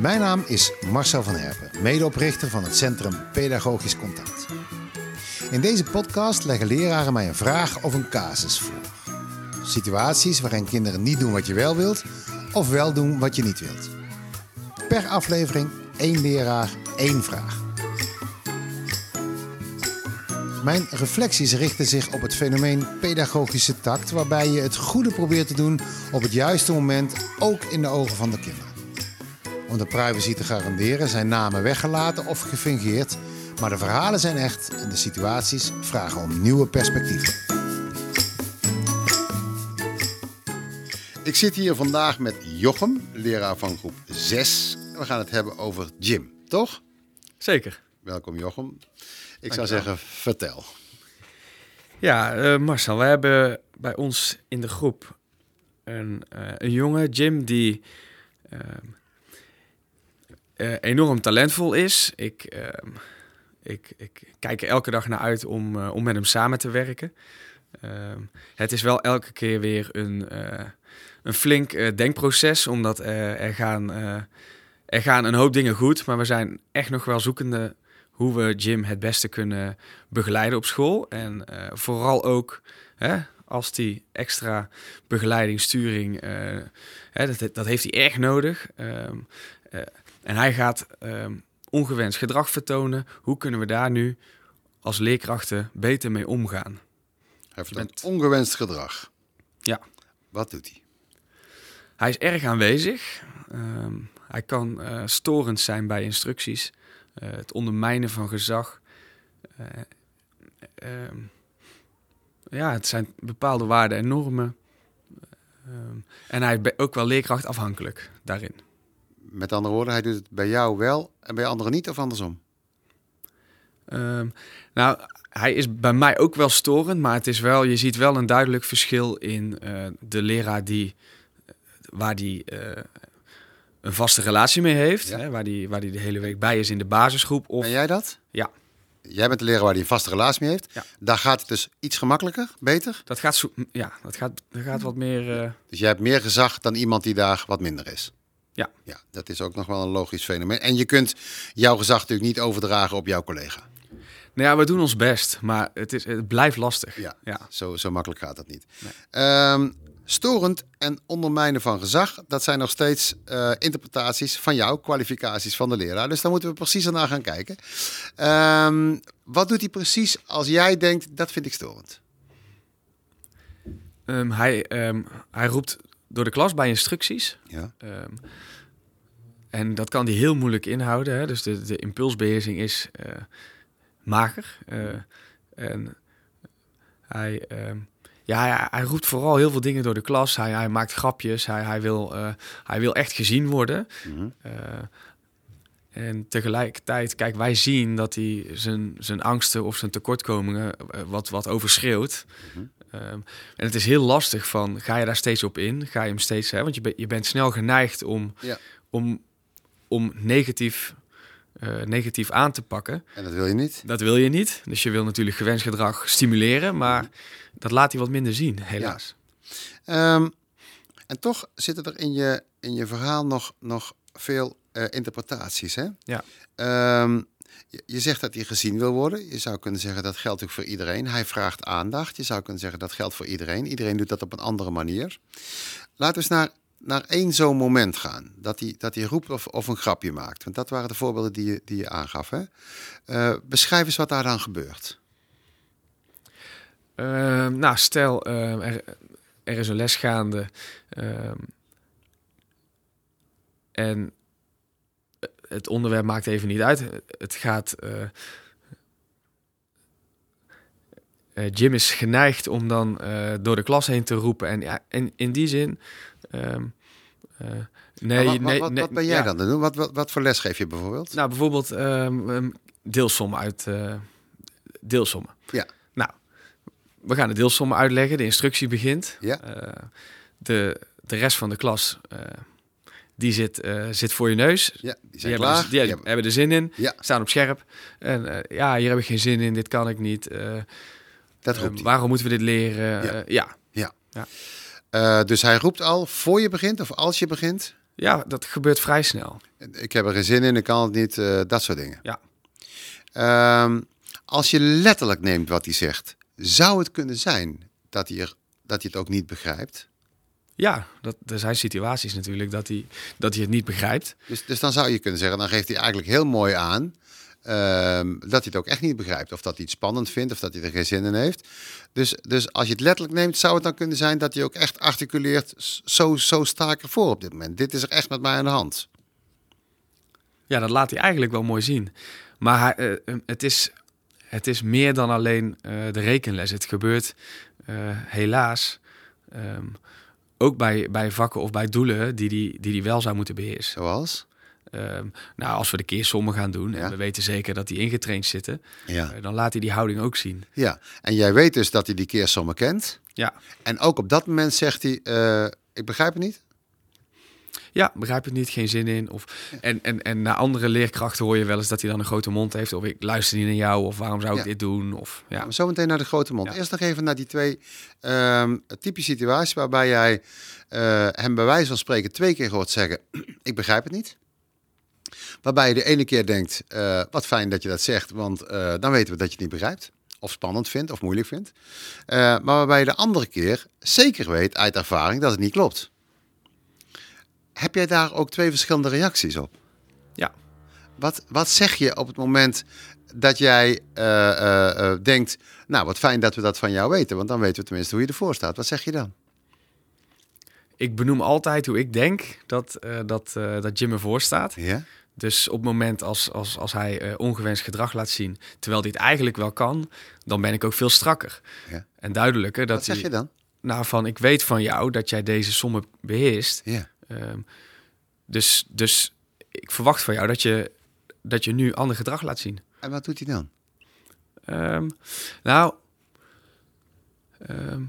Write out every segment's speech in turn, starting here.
Mijn naam is Marcel van Herpen, medeoprichter van het Centrum Pedagogisch Contact. In deze podcast leggen leraren mij een vraag of een casus voor. Situaties waarin kinderen niet doen wat je wel wilt of wel doen wat je niet wilt. Per aflevering één leraar, één vraag. Mijn reflecties richten zich op het fenomeen pedagogische tact, waarbij je het goede probeert te doen op het juiste moment, ook in de ogen van de kinderen. Om de privacy te garanderen zijn namen weggelaten of gefingeerd, maar de verhalen zijn echt en de situaties vragen om nieuwe perspectieven. Ik zit hier vandaag met Jochem, leraar van groep 6. We gaan het hebben over Jim, toch? Zeker. Welkom Jochem. Ik zou zeggen, vertel. Ja, uh, Marcel, we hebben bij ons in de groep een, uh, een jongen, Jim, die uh, enorm talentvol is. Ik, ehm, ik, ik, kijk er elke dag naar uit om, om met hem samen te werken. Ehm, het is wel elke keer weer een, een flink denkproces, omdat er, gaan, er gaan een hoop dingen goed, maar we zijn echt nog wel zoekende hoe we Jim het beste kunnen begeleiden op school. En uh, vooral ook hè, als die extra begeleiding, sturing, uh, hè, dat, dat heeft hij erg nodig. Um, uh, en hij gaat um, ongewenst gedrag vertonen. Hoe kunnen we daar nu als leerkrachten beter mee omgaan? Hij vertoont ongewenst gedrag. Ja. Wat doet hij? Hij is erg aanwezig. Um, hij kan storend zijn bij instructies. Uh, het ondermijnen van gezag. Uh, uh, ja, het zijn bepaalde waarden en normen. Ehm, en hij is ook wel leerkrachtafhankelijk daarin. Met andere woorden, hij doet het bij jou wel en bij anderen niet of andersom? Um, nou, hij is bij mij ook wel storend, maar het is wel, je ziet wel een duidelijk verschil in de leraar die, waar die een vaste relatie mee heeft. Ja. Hè, waar, die, waar die de hele week bij is in de basisgroep. Of... Ben jij dat? Ja. Jij bent de leraar waar die een vaste relatie mee heeft. Ja. Daar gaat het dus iets gemakkelijker, beter? Dat gaat, zo, ja, dat gaat, dat gaat wat meer... Uh... Dus jij hebt meer gezag dan iemand die daar wat minder is? Ja. Ja, dat is ook nog wel een logisch fenomeen. En je kunt jouw gezag natuurlijk niet overdragen op jouw collega. Nou ja, we doen ons best, maar het, is, het blijft lastig. Ja, ja. Zo, zo makkelijk gaat dat niet. Nee. Um, Storend en ondermijnen van gezag, dat zijn nog steeds uh, interpretaties van jouw kwalificaties van de leraar. Dus daar moeten we precies naar gaan kijken. Um, wat doet hij precies als jij denkt, dat vind ik storend? Um, hij, um, hij roept door de klas bij instructies. Ja. en dat kan hij heel moeilijk inhouden. Hè? Dus de, de impulsbeheersing is uh, mager. Uh, en hij ja, hij, hij, roept vooral heel veel dingen door de klas. Hij, hij maakt grapjes. Hij, hij, wil, uh, hij wil echt gezien worden. Mhm. Mm -hmm. uh, en tegelijkertijd, kijk, wij zien dat hij zijn, zijn angsten of zijn tekortkomingen uh, wat, wat overschreeuwt. Mm -hmm. um, en het is heel lastig van, ga je daar steeds op in? Ga je hem steeds, hè, want je, ben, je bent snel geneigd om, ja. om, om negatief uh, negatief aan te pakken. En dat wil je niet? Dat wil je niet. Dus je wil natuurlijk gewenst gedrag stimuleren, maar dat laat hij wat minder zien, helaas. Ja. Um, en toch zitten er in je, in je verhaal nog, nog veel uh, interpretaties. Hè? Ja. Um, je, je, zegt dat hij gezien wil worden. Je zou kunnen zeggen dat geldt ook voor iedereen. Hij vraagt aandacht. Je zou kunnen zeggen dat geldt voor iedereen. Iedereen doet dat op een andere manier. Laten we eens naar naar één zo'n moment gaan. Dat hij, dat hij roept of, of een grapje maakt. Want dat waren de voorbeelden die je, die je aangaf. Hè? Uh, beschrijf eens wat daar dan gebeurt. Uh, nou, stel, uh, er, er, is een les gaande. en het onderwerp maakt even niet uit. Het gaat. Jim is geneigd om dan door de klas heen te roepen. En ja, in, in die zin. Nee, wat, nee, wat, nee, wat ben jij ja. dan doen? Wat, wat, wat voor les geef je bijvoorbeeld? Nou, bijvoorbeeld um, deelsommen uit uh, deelsommen. Ja. Nou, we gaan de deelsommen uitleggen. De instructie begint. Ja. Uh, de, de rest van de klas die zit, zit voor je neus. Ja, die zijn die klaar. Hebben, die, die hebben er zin in. Ja. Staan op scherp. En ja, hier heb ik geen zin in. Dit kan ik niet Dat Eh, roept hij. waarom moeten we dit leren? Ja. Eh, ja. Eh, dus hij roept al voor je begint of als je begint. ja, dat gebeurt vrij snel. Ik heb er geen zin in, ik kan het niet, eh, dat soort dingen. Ja. Ehm, als je letterlijk neemt wat hij zegt, zou het kunnen zijn dat hij, er, dat hij het ook niet begrijpt? Ja, dat, er zijn situaties natuurlijk dat hij, dat hij het niet begrijpt. Dus, dus dan zou je kunnen zeggen, dan geeft hij eigenlijk heel mooi aan ehm, dat hij het ook echt niet begrijpt. Of dat hij het spannend vindt, of dat hij er geen zin in heeft. Dus, dus als je het letterlijk neemt, zou het dan kunnen zijn dat hij ook echt articuleert, "S- zo, zo sta ik ervoor op dit moment. Dit is er echt met mij aan de hand. Ja, dat laat hij eigenlijk wel mooi zien. Maar eh, eh, het, is, het is meer dan alleen eh, de rekenles. Het gebeurt helaas ehm, ook bij, bij vakken of bij doelen die hij die, die wel zou moeten beheersen. Zoals? Ehm, nou, als we de keersommen gaan doen Ja. en we weten zeker dat die ingetraind zitten, Ja. eh, dan laat hij die houding ook zien. ja. En jij weet dus dat hij die keersommen kent. Ja, En ook op dat moment zegt hij, eh, ik begrijp het niet. ja begrijp het niet, geen zin in. Of, en, en, en naar andere leerkrachten hoor je wel eens dat hij dan een grote mond heeft. Of ik luister niet naar jou, of waarom zou ik Ja. dit doen? Of, ja. Ja. Zo meteen naar de grote mond. Eerst nog even naar die twee ehm typische situaties waarbij jij eh, hem bij wijze van spreken twee keer hoort zeggen, ik begrijp het niet. Waarbij je de ene keer denkt, eh, wat fijn dat je dat zegt, want eh, dan weten we dat je het niet begrijpt. Of spannend vindt, of moeilijk vindt. Eh, maar waarbij je de andere keer zeker weet uit ervaring dat het niet klopt. Heb jij daar ook twee verschillende reacties op? ja. Wat, wat zeg je op het moment dat jij denkt, nou wat fijn dat we dat van jou weten, want dan weten we tenminste hoe je ervoor staat. Wat zeg je dan? Ik benoem altijd hoe ik denk dat, dat, dat Jim ervoor staat. Ja? Dus op het moment als, als, als hij eh, ongewenst gedrag laat zien, terwijl hij het eigenlijk wel kan, dan ben ik ook veel strakker. Ja. En duidelijker dat Wat zeg je dan? nou van, ik weet van jou dat jij deze sommen beheerst. Ja. Ehm, dus, dus ik verwacht van jou dat je, dat je nu ander gedrag laat zien. En wat doet hij dan? Ehm, nou, ehm,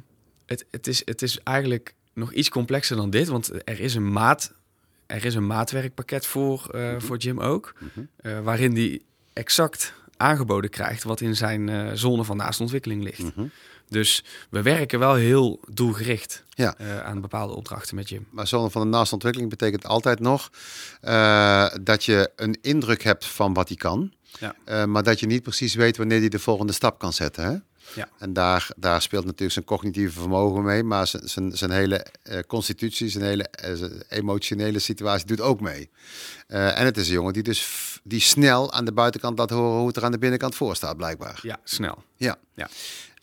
het, het, is, het is eigenlijk nog iets complexer dan dit, want er is een maat, er is een maatwerkpakket voor, eh, voor Jim ook, eh, waarin die exact aangeboden krijgt wat in zijn eh, zone van naaste ontwikkeling ligt. Mhm. Dus we werken wel heel doelgericht Ja. aan bepaalde opdrachten met Jim. Maar zone van de naaste ontwikkeling betekent altijd nog dat je een indruk hebt van wat hij kan. Ja. Maar dat je niet precies weet wanneer hij de volgende stap kan zetten. Hè? Ja. En daar, daar speelt natuurlijk zijn cognitieve vermogen mee, maar zijn, zijn, zijn hele eh, constitutie, zijn hele eh, zijn emotionele situatie doet ook mee. Eh, en het is een jongen die dus f- die snel aan de buitenkant laat horen hoe het er aan de binnenkant voor staat, blijkbaar. Ja, snel. Ja. Ja.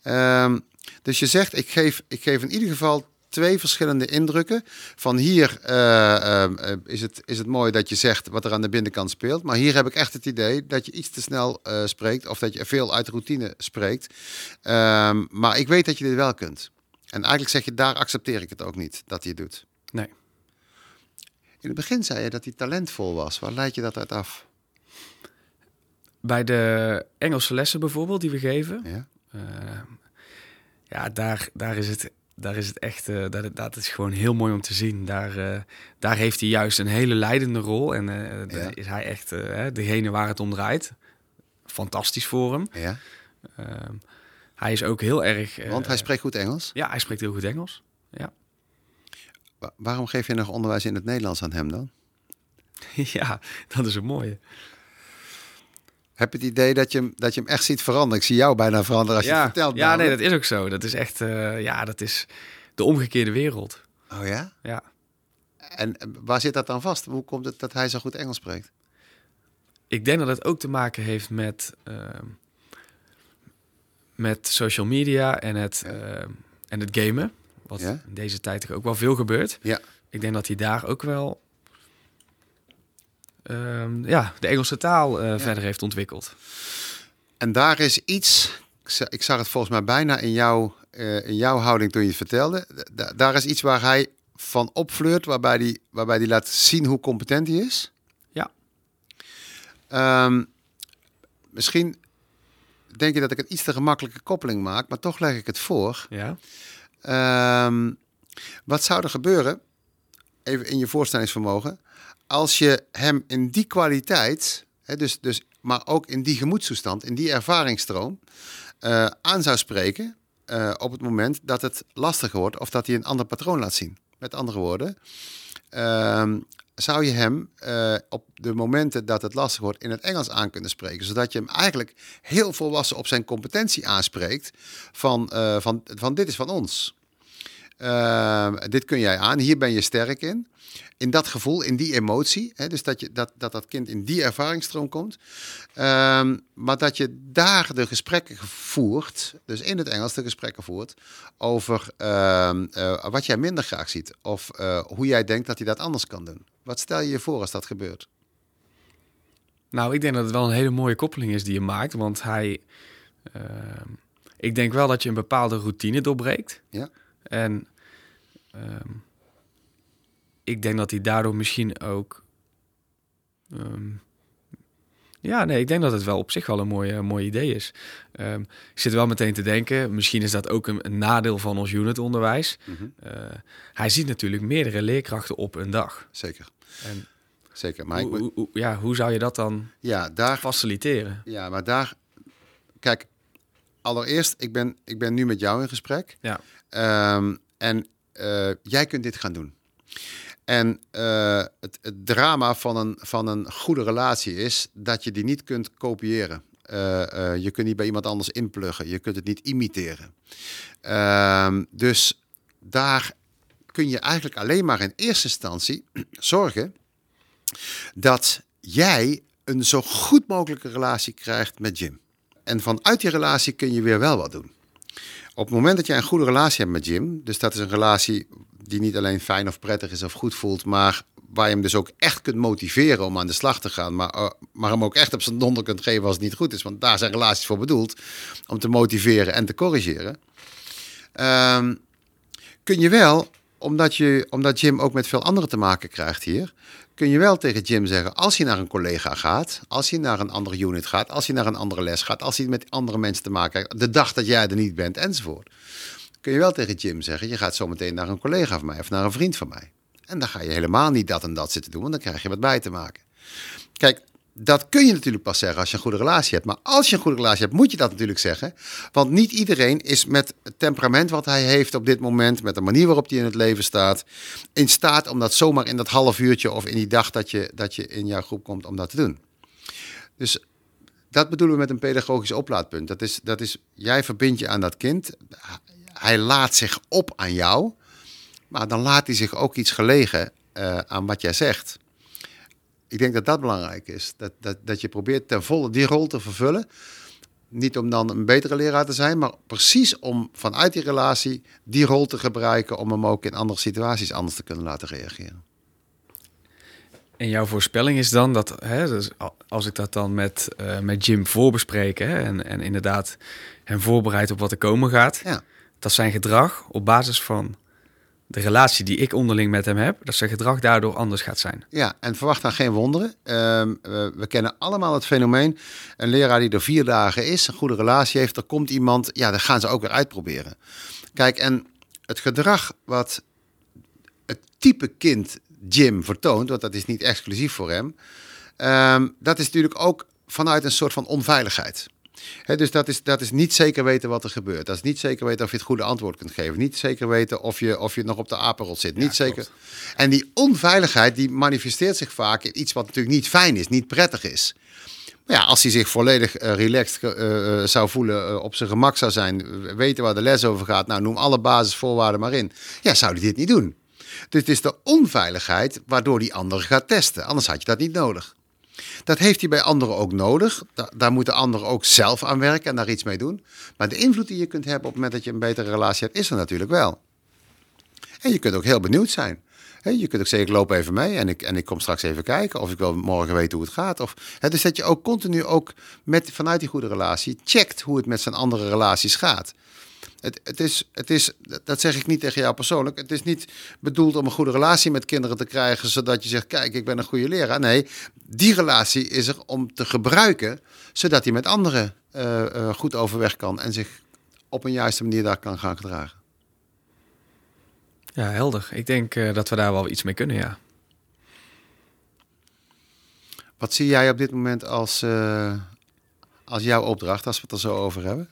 Ehm, dus je zegt, ik geef, ik geef in ieder geval twee verschillende indrukken. Van hier eh, eh, is, het, is het mooi dat je zegt wat er aan de binnenkant speelt. Maar hier heb ik echt het idee dat je iets te snel eh, spreekt. Of dat je veel uit de routine spreekt. Ehm, maar ik weet dat je dit wel kunt. En eigenlijk zeg je, daar accepteer ik het ook niet dat hij het doet. Nee. In het begin zei je dat hij talentvol was. Waar leid je dat uit af? Bij de Engelse lessen bijvoorbeeld die we geven, Ja? Ja, daar, daar, is het, daar is het echt, eh, dat, dat is gewoon heel mooi om te zien. Daar, eh, daar heeft hij juist een hele leidende rol en Ja. is hij echt degene waar het om draait. Fantastisch voor hem. ja? Ehm, hij is ook heel erg. Want hij spreekt goed Engels. Ja, hij spreekt heel goed Engels. Ja, Wa- waarom geef je nog onderwijs in het Nederlands aan hem dan? ja dat is een mooie. Heb je het idee dat je, hem, dat je hem echt ziet veranderen? Ik zie jou bijna veranderen als je ja, het vertelt. ja, nee, dat is ook zo. Dat is echt, eh, ja, dat is de omgekeerde wereld. Oh ja? Ja. En waar zit dat dan vast? Hoe komt het dat hij zo goed Engels spreekt? Ik denk dat het ook te maken heeft met, ehm, met social media en het, ehm, en het gamen. Wat Ja? in deze tijd ook wel veel gebeurt. Ja. Ik denk dat hij daar ook wel ehm, ja, de Engelse taal eh, verder heeft ontwikkeld. En daar is iets, ik za- ik zag het volgens mij bijna in, jou, eh, in jouw houding toen je het vertelde. Da- daar is iets waar hij van opfleurt, waarbij hij waarbij die laat zien hoe competent hij is. Ja. Ehm, misschien denk je dat ik een iets te gemakkelijke koppeling maak, maar toch leg ik het voor. Ja, Ehm, wat zou er gebeuren, even in je voorstellingsvermogen, als je hem in die kwaliteit, hè, dus, dus, maar ook in die gemoedstoestand, in die ervaringsstroom, eh, aan zou spreken eh, op het moment dat het lastiger wordt of dat hij een ander patroon laat zien. Met andere woorden, ehm, zou je hem eh, op de momenten dat het lastig wordt in het Engels aan kunnen spreken. Zodat je hem eigenlijk heel volwassen op zijn competentie aanspreekt van, van, van dit is van ons. Ehm, dit kun jij aan, hier ben je sterk in. In dat gevoel, in die emotie. Hè, dus dat, je, dat, dat dat kind in die ervaringsstroom komt. Ehm, maar dat je daar de gesprekken voert, dus in het Engels de gesprekken voert, over ehm, eh, wat jij minder graag ziet. Of eh, hoe jij denkt dat hij dat anders kan doen. Wat stel je je voor als dat gebeurt? Nou, ik denk dat het wel een hele mooie koppeling is die je maakt. Want hij. ik denk wel dat je een bepaalde routine doorbreekt. Ja. En ehm, ik denk dat hij daardoor misschien ook. ehm, ja, nee, ik denk dat het wel op zich wel een mooi, een mooi idee is. Ehm, ik zit wel meteen te denken, misschien is dat ook een, een nadeel van ons unitonderwijs. Mhm. Eh, hij ziet natuurlijk meerdere leerkrachten op een dag. Zeker. En Zeker. Maar hoe- ja, hoe zou je dat dan ja, daar faciliteren? Ja, maar daar. Kijk, allereerst, ik ben, ik ben nu met jou in gesprek. Ja. Ehm, en eh, jij kunt dit gaan doen. En eh, het, drama van een, van een goede relatie is dat je die niet kunt kopiëren. Eh, je kunt niet bij iemand anders inpluggen. Je kunt het niet imiteren. Ehm, dus daar kun je eigenlijk alleen maar in eerste instantie zorgen dat jij een zo goed mogelijke relatie krijgt met Jim. En vanuit die relatie kun je weer wel wat doen. Op het moment dat jij een goede relatie hebt met Jim, dus dat is een relatie die niet alleen fijn of prettig is of goed voelt, maar waar je hem dus ook echt kunt motiveren om aan de slag te gaan, maar, eh, maar hem ook echt op zijn donder kunt geven als het niet goed is, want daar zijn relaties voor bedoeld, om te motiveren en te corrigeren. Ehm, kun je wel, omdat, je, omdat Jim ook met veel anderen te maken krijgt hier, kun je wel tegen Jim zeggen, als je naar een collega gaat, als je naar een andere unit gaat, als je naar een andere les gaat, als je met andere mensen te maken hebt, de dag dat jij er niet bent enzovoort. Kun je wel tegen Jim zeggen, je gaat zo meteen naar een collega van mij of naar een vriend van mij. En dan ga je helemaal niet dat en dat zitten doen, want dan krijg je wat bij te maken. Kijk, dat kun je natuurlijk pas zeggen als je een goede relatie hebt. Maar als je een goede relatie hebt, moet je dat natuurlijk zeggen. Want niet iedereen is met het temperament wat hij heeft op dit moment, met de manier waarop hij in het leven staat, in staat om dat zomaar in dat half uurtje of in die dag dat je, dat je in jouw groep komt, om dat te doen. Dus dat bedoelen we met een pedagogisch oplaadpunt. Dat is, dat is jij verbindt je aan dat kind. Hij laat zich op aan jou. Maar dan laat hij zich ook iets gelegen eh, aan wat jij zegt. Ik denk dat dat belangrijk is. Dat, dat, dat je probeert ten volle die rol te vervullen. Niet om dan een betere leraar te zijn, maar precies om vanuit die relatie die rol te gebruiken om hem ook in andere situaties anders te kunnen laten reageren. En jouw voorspelling is dan dat, hè, dus als ik dat dan met, eh, met Jim voorbespreek hè, en, en inderdaad hem voorbereid op wat er komen gaat, Ja, dat zijn gedrag op basis van de relatie die ik onderling met hem heb, dat zijn gedrag daardoor anders gaat zijn. ja en verwacht dan geen wonderen. Ehm, we, kennen allemaal het fenomeen. Een leraar die er vier dagen is, een goede relatie heeft, er komt iemand, ja, dan gaan ze ook weer uitproberen. Kijk, en het gedrag wat het type kind Jim vertoont, want dat is niet exclusief voor hem, ehm, dat is natuurlijk ook vanuit een soort van onveiligheid. Dus dat is, dat is niet zeker weten wat er gebeurt. Dat is niet zeker weten of je het goede antwoord kunt geven. Niet zeker weten of je, of je nog op de apenrot zit. niet zeker. klopt. En die onveiligheid die manifesteert zich vaak in iets wat natuurlijk niet fijn is, niet prettig is. Maar ja, als hij zich volledig eh, relaxed eh, eh, zou voelen, op zijn gemak zou zijn, weten waar de les over gaat, nou noem alle basisvoorwaarden maar in. Ja, zou hij dit niet doen. Dus het is de onveiligheid waardoor die ander gaat testen. Anders had je dat niet nodig. Dat heeft hij bij anderen ook nodig. Da- daar moeten anderen ook zelf aan werken en daar iets mee doen. Maar de invloed die je kunt hebben op het moment dat je een betere relatie hebt, is er natuurlijk wel. En je kunt ook heel benieuwd zijn. Je kunt ook zeggen, ik loop even mee en ik, en ik kom straks even kijken. Of ik wil morgen weten hoe het gaat. Of, hè, dus dat je ook continu ook met, vanuit die goede relatie checkt hoe het met zijn andere relaties gaat. Het, het is, het is, dat zeg ik niet tegen jou persoonlijk. Het is niet bedoeld om een goede relatie met kinderen te krijgen, zodat je zegt: Kijk, ik ben een goede leraar. Nee, die relatie is er om te gebruiken, zodat hij met anderen eh, eh, goed overweg kan en zich op een juiste manier daar kan gaan gedragen. Ja, helder. Ik denk eh, dat we daar wel iets mee kunnen, ja. Wat zie jij op dit moment als, als jouw opdracht, als we het er zo over hebben?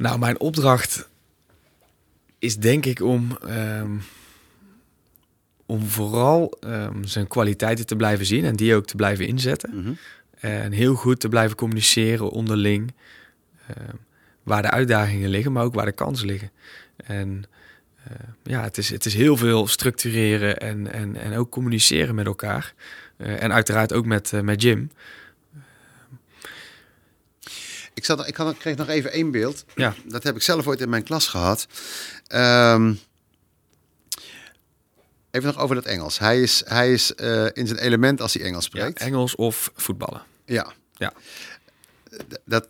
Nou, mijn opdracht is denk ik om, ehm, om vooral ehm, zijn kwaliteiten te blijven zien en die ook te blijven inzetten. Mhm. En heel goed te blijven communiceren onderling. ehm, waar de uitdagingen liggen, maar ook waar de kansen liggen. En ja, het is, het is heel veel structureren en, en, en ook communiceren met elkaar. Eh, en uiteraard ook met, eh, met Jim. Ik, zat, ik, had, ik kreeg nog even één beeld. Ja. Dat heb ik zelf ooit in mijn klas gehad. Ehm, even nog over dat Engels. Hij is, hij is eh, in zijn element als hij Engels Ja, spreekt. Engels of voetballen. Ja. Ja. Dat,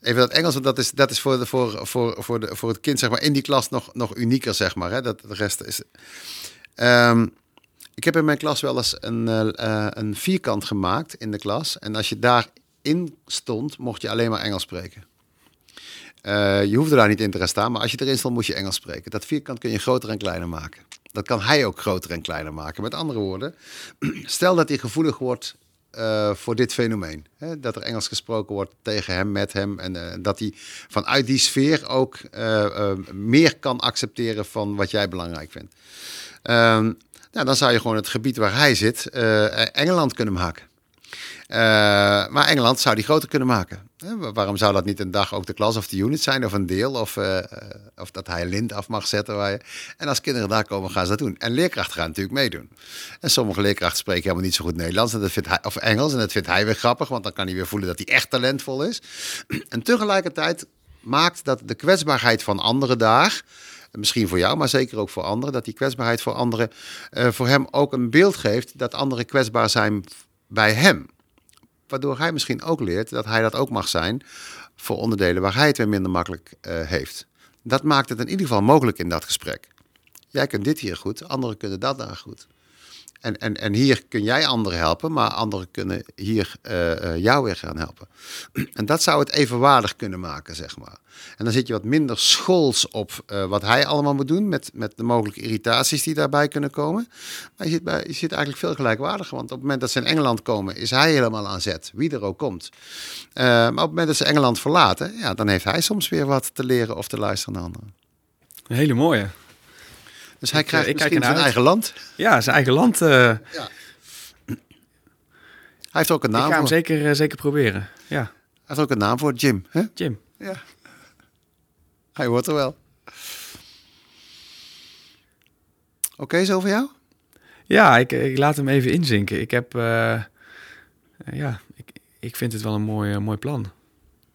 even dat Engels, want dat is, dat is voor, de, voor, voor, voor, de, voor het kind zeg maar, in die klas nog, nog unieker, zeg maar. Hè? Dat, de rest is... Ehm, ik heb in mijn klas wel eens een, eh, eh, een vierkant gemaakt in de klas. En als je daarin stond, mocht je alleen maar Engels spreken. Eh, je hoefde daar niet in te gaan staan, maar als je erin stond, moest je Engels spreken. Dat vierkant kun je groter en kleiner maken. Dat kan hij ook groter en kleiner maken. Met andere woorden, stel dat hij gevoelig wordt eh, voor dit fenomeen. Hè? Dat er Engels gesproken wordt tegen hem, met hem. En eh, dat hij vanuit die sfeer ook meer kan accepteren van wat jij belangrijk vindt. Ehm, nou, dan zou je gewoon het gebied waar hij zit, Engeland kunnen maken. Eh, maar Engeland zou die groter kunnen maken. Wa- waarom zou dat niet een dag ook de klas of de unit zijn of een deel? Of, eh, eh, of dat hij lint af mag zetten. Waar je... En als kinderen daar komen, gaan ze dat doen. En leerkrachten gaan natuurlijk meedoen. En sommige leerkrachten spreken helemaal niet zo goed Nederlands en dat vindt hij, of Engels. En dat vindt hij weer grappig, want dan kan hij weer voelen dat hij echt talentvol is. En tegelijkertijd maakt dat de kwetsbaarheid van anderen daar, misschien voor jou, maar zeker ook voor anderen, dat die kwetsbaarheid voor anderen eh, voor hem ook een beeld geeft dat anderen kwetsbaar zijn bij hem. Waardoor hij misschien ook leert dat hij dat ook mag zijn voor onderdelen waar hij het weer minder makkelijk eh, heeft. Dat maakt het in ieder geval mogelijk in dat gesprek. Jij kunt dit hier goed, anderen kunnen dat daar goed. En, en, en hier kun jij anderen helpen, maar anderen kunnen hier eh, eh, jou weer gaan helpen. En dat zou het evenwaardig kunnen maken, zeg maar. En dan zit je wat minder schools op eh, wat hij allemaal moet doen, met, met de mogelijke irritaties die daarbij kunnen komen. Maar je zit, bij, je zit eigenlijk veel gelijkwaardiger, want op het moment dat ze in Engeland komen, is hij helemaal aan zet, wie er ook komt. Maar op het moment dat ze Engeland verlaten, ja, dan heeft hij soms weer wat te leren of te luisteren naar anderen. Een hele mooie. Dus hij Ik, krijgt eh, ik misschien zijn uit. eigen land. Ja, zijn eigen land. eh, Hij heeft ook een ik naam ga hem voor. zeker, eh, zeker proberen. Ja, Hij heeft ook een naam voor, Jim. Hè? Jim. Ja. Hij hoort er wel. Oké, zo voor jou? Ja, ik, ik laat hem even inzinken. Ik heb, ja, ik, ik vind het wel een mooi, mooi plan.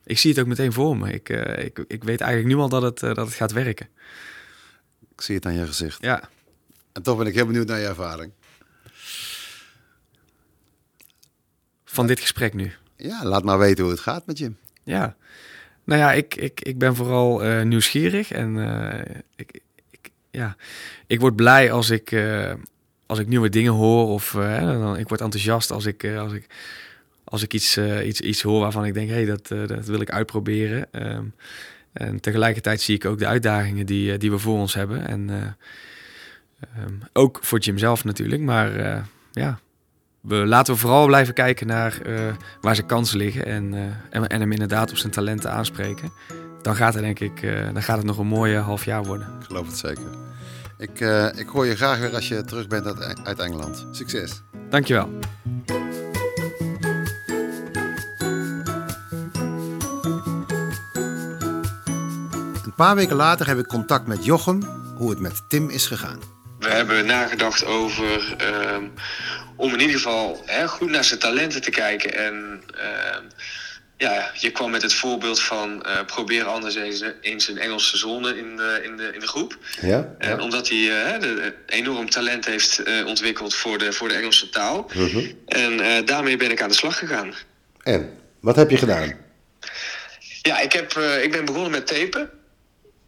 Ik zie het ook meteen voor me. Ik, ik, ik weet eigenlijk nu al dat het, dat het gaat werken. Ik zie het aan je gezicht. Ja, En toch ben ik heel benieuwd naar je ervaring. van dit gesprek nu. Ja, laat maar weten hoe het gaat met Jim. Ja, nou ja, ik, ik, ik ben vooral eh, nieuwsgierig en eh, ik, ik, ja, ik word blij als ik, eh, als ik nieuwe dingen hoor of dan, ik word enthousiast als ik, als ik, als ik iets, iets, iets hoor waarvan ik denk, hé, hey, dat, dat wil ik uitproberen. Ehm, en tegelijkertijd zie ik ook de uitdagingen die, eh, die we voor ons hebben. En eh, ehm, ook voor Jim zelf natuurlijk, maar eh, ja, we laten we vooral blijven kijken naar waar zijn kansen liggen en, en, en hem inderdaad op zijn talenten aanspreken. Dan gaat het denk ik, dan gaat het nog een mooie half jaar worden. Ik geloof het zeker. Ik, ik hoor je graag weer als je terug bent uit, uit Engeland. Succes. Dankjewel. Een paar weken later heb ik contact met Jochem, hoe het met Tim is gegaan. We hebben nagedacht over ehm, om in ieder geval hè, goed naar zijn talenten te kijken. En ehm, ja, je kwam met het voorbeeld van eh, probeer anders eens, eens een Engelse zone in de, in de, in de groep. Ja? En omdat hij eh, de, enorm talent heeft eh, ontwikkeld voor de, voor de Engelse taal. En eh, daarmee ben ik aan de slag gegaan. En, wat heb je gedaan? Ja, ik, heb, eh, ik ben begonnen met tapen.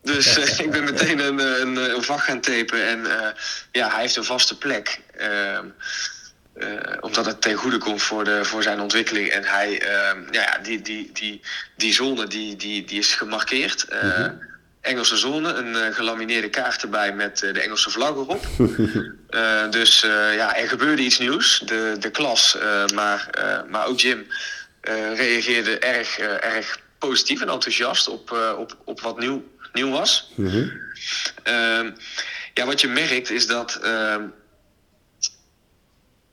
Dus eh, ik ben meteen een, een, een vak gaan tapen. En eh, ja, hij heeft een vaste plek. Ehm, eh, omdat het ten goede komt voor, de, voor zijn ontwikkeling. En hij, ehm, ja, die, die, die, die zone die, die, die is gemarkeerd. Eh, Engelse zone, een gelamineerde kaart erbij met de Engelse vlag erop. Dus ja, er gebeurde iets nieuws. De, de klas, maar, maar ook Jim, reageerde erg, erg positief en enthousiast op, op, op wat nieuw, nieuw was. Ehm, ja, wat je merkt is dat ehm,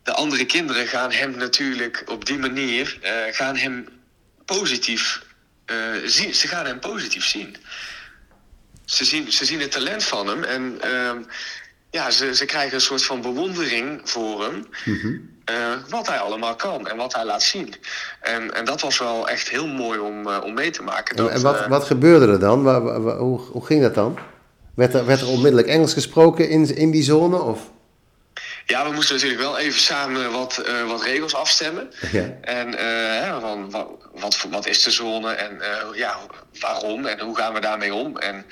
de andere kinderen gaan hem natuurlijk op die manier gaan hem positief zien. Ze gaan hem positief zien. Ze zien, ze zien het talent van hem en ehm, ja, ze, ze krijgen een soort van bewondering voor hem. Mhm. Eh, wat hij allemaal kan en wat hij laat zien. En, en dat was wel echt heel mooi om, uh, om mee te maken. Dat, en wat, uh, wat gebeurde er dan? Waar, waar, hoe, hoe ging dat dan? Werd er, werd er onmiddellijk Engels gesproken in, in die zone? Of? Ja, we moesten natuurlijk wel even samen wat, wat regels afstemmen. Ja. En hè, van, wat, wat, wat, is de zone en ja, waarom en hoe gaan we daarmee om? En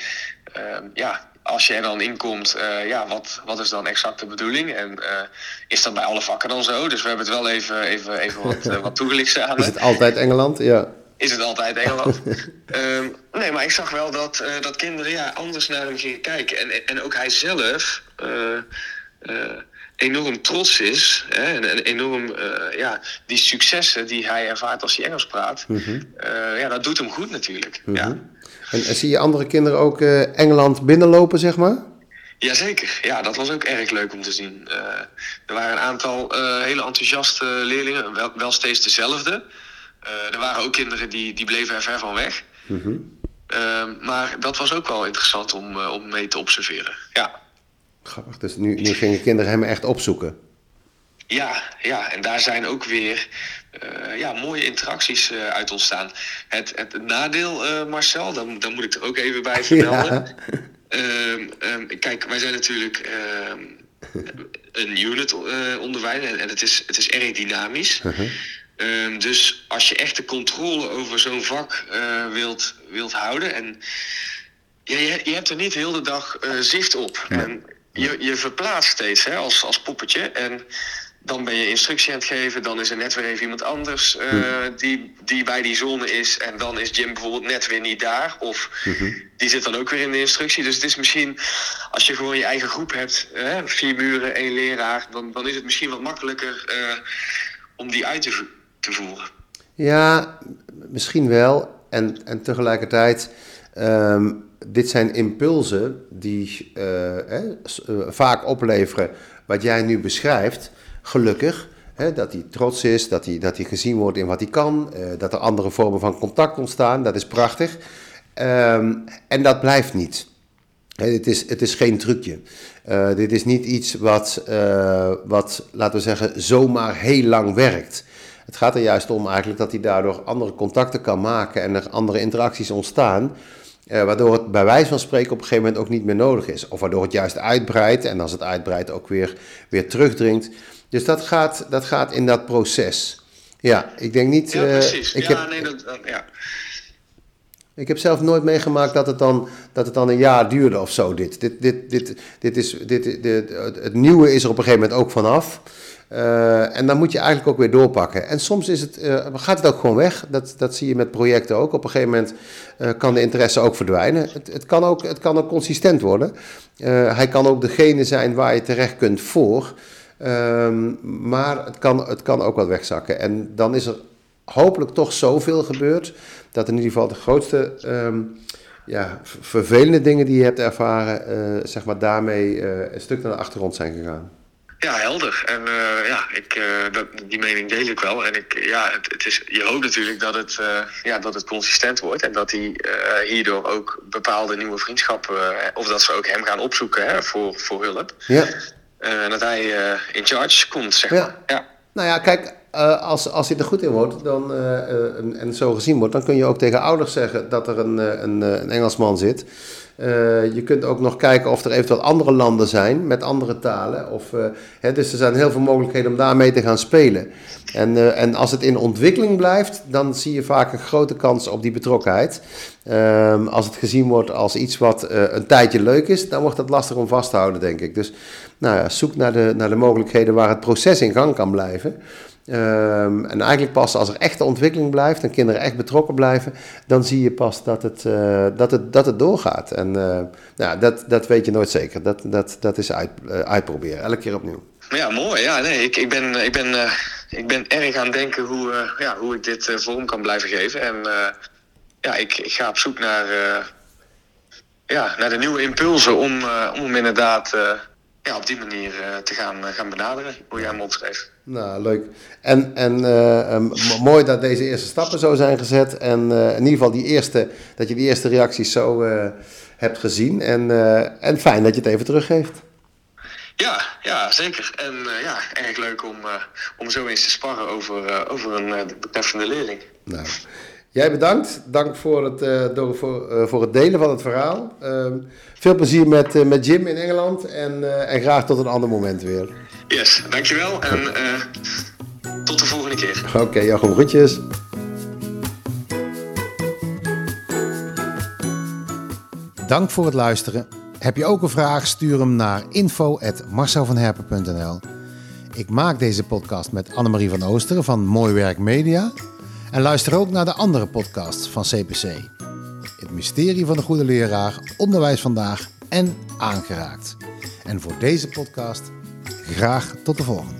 ja, als je er dan inkomt, uh, ja, wat, wat is dan exact de bedoeling? En uh, is dat bij alle vakken dan zo? Dus we hebben het wel even, even, even wat, uh, wat toegelicht samen. Is het altijd Engeland? Ja. Is het altijd Engeland? um, nee, maar ik zag wel dat, dat kinderen ja, anders naar hem gingen kijken. En, en ook hij zelf enorm trots is. Hè, en, en enorm, ja, die successen die hij ervaart als hij Engels praat. Mm -hmm. ja, dat doet hem goed natuurlijk. Mm -hmm. ja. En, zie je andere kinderen ook uh, Engeland binnenlopen, zeg maar? Jazeker, ja, dat was ook erg leuk om te zien. Uh, er waren een aantal uh, hele enthousiaste leerlingen, wel, wel steeds dezelfde. er waren ook kinderen die, die bleven er ver van weg. Mm -hmm. maar dat was ook wel interessant om, om mee te observeren, ja. Grappig, dus nu, nu gingen kinderen hem echt opzoeken? Ja, ja, en daar zijn ook weer uh, ja, mooie interacties uh, uit ontstaan. Het, het nadeel, uh, Marcel, dan, dan moet ik er ook even bij vermelden. Ja. Um, um, kijk, wij zijn natuurlijk um, een unit onderwijs en, en het, is, het is erg dynamisch. -huh. dus als je echt de controle over zo'n vak wilt, wilt houden en ja, je, je hebt er niet heel de dag zicht op. Ja. En je, je verplaatst steeds hè, als, als poppetje en dan ben je instructie aan het geven. Dan is er net weer even iemand anders uh, die, die bij die zone is. En dan is Jim bijvoorbeeld net weer niet daar. Of mm-hmm. die zit dan ook weer in de instructie. Dus het is misschien, als je gewoon je eigen groep hebt, hè, vier muren, één leraar, dan, dan is het misschien wat makkelijker uh, om die uit te, te voeren. Ja, misschien wel. En, en tegelijkertijd, um, dit zijn impulsen die uh, eh, vaak opleveren wat jij nu beschrijft gelukkig. Hè, dat hij trots is, dat hij, dat hij gezien wordt in wat hij kan, uh, dat er andere vormen van contact ontstaan, dat is prachtig. Um, en dat blijft niet. Het, is, het is geen trucje. Uh, dit is niet iets wat, uh, wat, laten we zeggen, zomaar heel lang werkt. Het gaat er juist om eigenlijk dat hij daardoor andere contacten kan maken en er andere interacties ontstaan. Uh, waardoor het bij wijze van spreken op een gegeven moment ook niet meer nodig is. Of waardoor het juist uitbreidt en als het uitbreidt ook weer, weer terugdringt. Dus dat gaat, dat gaat in dat proces. Ja, ik denk niet. Ja, precies. Uh, ik ja, heb, nee, dat, ja. Ik heb zelf nooit meegemaakt dat het dan, dat het dan een jaar duurde of zo. Dit, dit, dit, dit, dit is, dit, dit, het nieuwe is er op een gegeven moment ook vanaf. Uh, en dan moet je eigenlijk ook weer doorpakken. En soms is het, uh, gaat het ook gewoon weg. Dat, dat zie je met projecten ook. Op een gegeven moment uh, kan de interesse ook verdwijnen. Het, het, kan, ook, het kan ook consistent worden. hij kan ook degene zijn waar je terecht kunt voor. Um, maar het kan, het kan ook wat wegzakken. En dan is er hopelijk toch zoveel gebeurd. Dat in ieder geval de grootste um, ja, vervelende dingen die je hebt ervaren. Zeg maar daarmee een stuk naar de achtergrond zijn gegaan. Ja, helder. En uh, ja, ik, uh, dat, die mening deel ik wel. En ik, ja, het, het is, je hoopt natuurlijk dat het, uh, ja, dat het consistent wordt. En dat hij hierdoor ook bepaalde nieuwe vriendschappen... of dat ze ook hem gaan opzoeken hè, voor, voor hulp. Ja. en dat hij in charge komt, zeg ja. maar. Ja. Nou ja, kijk, uh, als, als hij er goed in wordt dan, uh, uh, en zo gezien wordt, dan kun je ook tegen ouders zeggen dat er een, een, een Engelsman zit. Je kunt ook nog kijken of er eventueel andere landen zijn met andere talen. Of, hè, dus er zijn heel veel mogelijkheden om daarmee te gaan spelen. En, en als het in ontwikkeling blijft, dan zie je vaak een grote kans op die betrokkenheid. Ehm, als het gezien wordt als iets wat een tijdje leuk is, dan wordt het lastig om vast te houden, denk ik. Dus nou ja, zoek naar de, naar de mogelijkheden waar het proces in gang kan blijven. Um, en eigenlijk pas als er echte ontwikkeling blijft en kinderen echt betrokken blijven, dan zie je pas dat het, uh, dat het, dat het doorgaat. En uh, nou, dat, dat weet je nooit zeker. Dat, dat, dat is uit, uh, uitproberen, elke keer opnieuw. Ja, mooi. Ja, nee, ik, ik, ben, ik, ben, ik ben erg aan het denken hoe, ja, hoe ik dit vorm kan blijven geven. En ja, ik, ik ga op zoek naar, eh, ja, naar de nieuwe impulsen om, eh, om hem inderdaad eh, ja, op die manier eh, te gaan, eh, gaan benaderen, hoe jij hem opschreef. Nou, leuk. En, en eh, eh, m- mooi dat deze eerste stappen zo zijn gezet. En eh, in ieder geval die eerste, dat je die eerste reacties zo eh, hebt gezien. En, en fijn dat je het even teruggeeft. Ja, ja, zeker. En ja, erg leuk om, om zo eens te sparren over, over een betreffende leerling. Nou, jij bedankt. Dank voor het, door, voor, voor het delen van het verhaal. Ehm, veel plezier met, met Jim in Engeland. En, en graag tot een ander moment weer. Yes, dankjewel en eh, tot de volgende keer. Oké, Jacco, groetjes. Dank voor het luisteren. Heb je ook een vraag? Stuur hem naar info.marcelvanherpen.nl Ik maak deze podcast met Annemarie van Oosteren van Mooi Werk Media. En luister ook naar de andere podcasts van CPC. Het mysterie van de goede leraar, onderwijs vandaag en aangeraakt. En voor deze podcast graag tot de volgende.